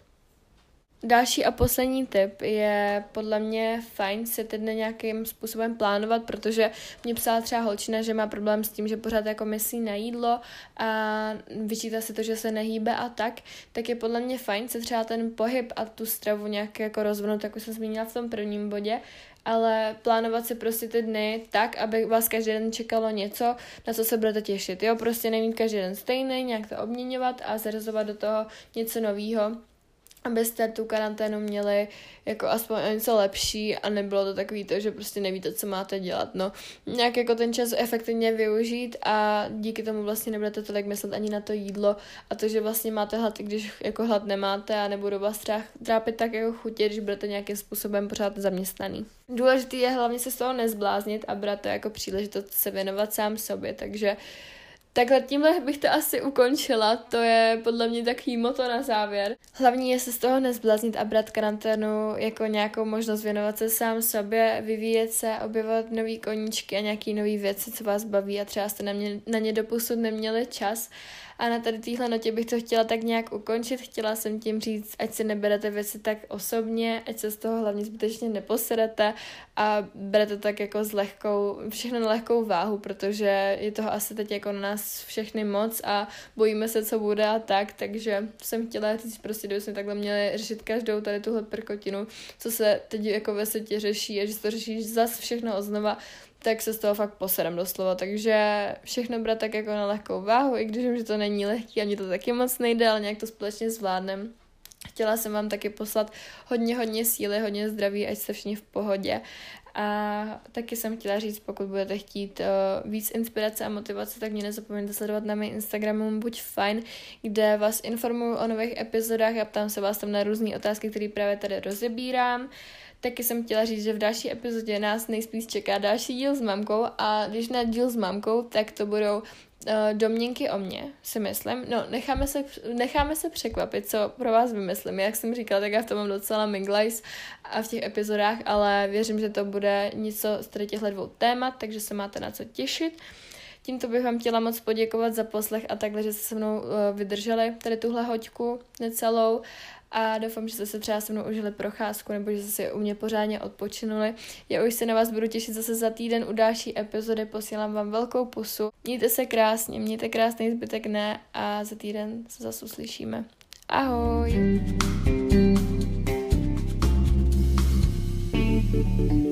Speaker 1: Další a poslední tip je podle mě fajn si ty dny nějakým způsobem plánovat, protože mě psala třeba holčina, že má problém s tím, že pořád jako myslí na jídlo a vyčítá si to, že se nehýbe a tak, tak je podle mě fajn se třeba ten pohyb a tu stravu nějak jako rozvnout, jako jsem zmínila v tom prvním bodě ale plánovat si prostě ty dny tak, aby vás každý den čekalo něco, na co se budete těšit. Jo, prostě nemít každý den stejný, nějak to obměňovat a zařazovat do toho něco nového abyste tu karanténu měli jako aspoň něco lepší a nebylo to takový to, že prostě nevíte, co máte dělat. No, nějak jako ten čas efektivně využít a díky tomu vlastně nebudete tolik myslet ani na to jídlo a to, že vlastně máte hlad, i když jako hlad nemáte a nebudou vás trápit tak jako chutě, když budete nějakým způsobem pořád zaměstnaný. Důležitý je hlavně se z toho nezbláznit a brát to jako příležitost se věnovat sám sobě, takže uh, Takhle tímhle bych to asi ukončila, to je podle mě takový moto na závěr. Hlavní je se z toho nezblaznit a brát karanténu jako nějakou možnost věnovat se sám sobě, vyvíjet se, objevovat nový koníčky a nějaký nový věci, co vás baví a třeba jste na, mě, na ně doposud neměli čas a na tady téhle notě bych to chtěla tak nějak ukončit. Chtěla jsem tím říct, ať si neberete věci tak osobně, ať se z toho hlavně zbytečně neposerete a berete tak jako s lehkou, všechno na lehkou váhu, protože je toho asi teď jako na nás všechny moc a bojíme se, co bude a tak, takže jsem chtěla říct prostě, kdybychom takhle měli řešit každou tady tuhle prkotinu, co se teď jako ve světě řeší a že se to řešíš zas všechno oznova, tak se z toho fakt poserem doslova, takže všechno brát tak jako na lehkou váhu, i když vím, že to není lehký, ani to taky moc nejde, ale nějak to společně zvládnem. Chtěla jsem vám taky poslat hodně, hodně síly, hodně zdraví, ať jste všichni v pohodě. A taky jsem chtěla říct, pokud budete chtít uh, víc inspirace a motivace, tak mě nezapomeňte sledovat na mém Instagramu Buď fajn, kde vás informuju o nových epizodách a ptám se vás tam na různé otázky, které právě tady rozebírám. Uh, Taky jsem chtěla říct, že v další epizodě nás nejspíš čeká další díl s mamkou a když na díl s mamkou, tak to budou uh, domněnky o mně, si myslím. No, necháme se, necháme se překvapit, co pro vás vymyslím. Jak jsem říkala, tak já v tom mám docela minglajs a v těch epizodách, ale věřím, že to bude něco z těchto dvou témat, takže se máte na co těšit. Tímto bych vám chtěla moc poděkovat za poslech a takhle, že jste se mnou uh, vydrželi tady tuhle hoďku necelou a doufám, že jste se třeba se mnou užili procházku nebo že jste si u mě pořádně odpočinuli. Já už se na vás budu těšit zase za týden u další epizody, posílám vám velkou pusu. Mějte se krásně, mějte krásný zbytek ne a za týden se zase uslyšíme. Ahoj! thank you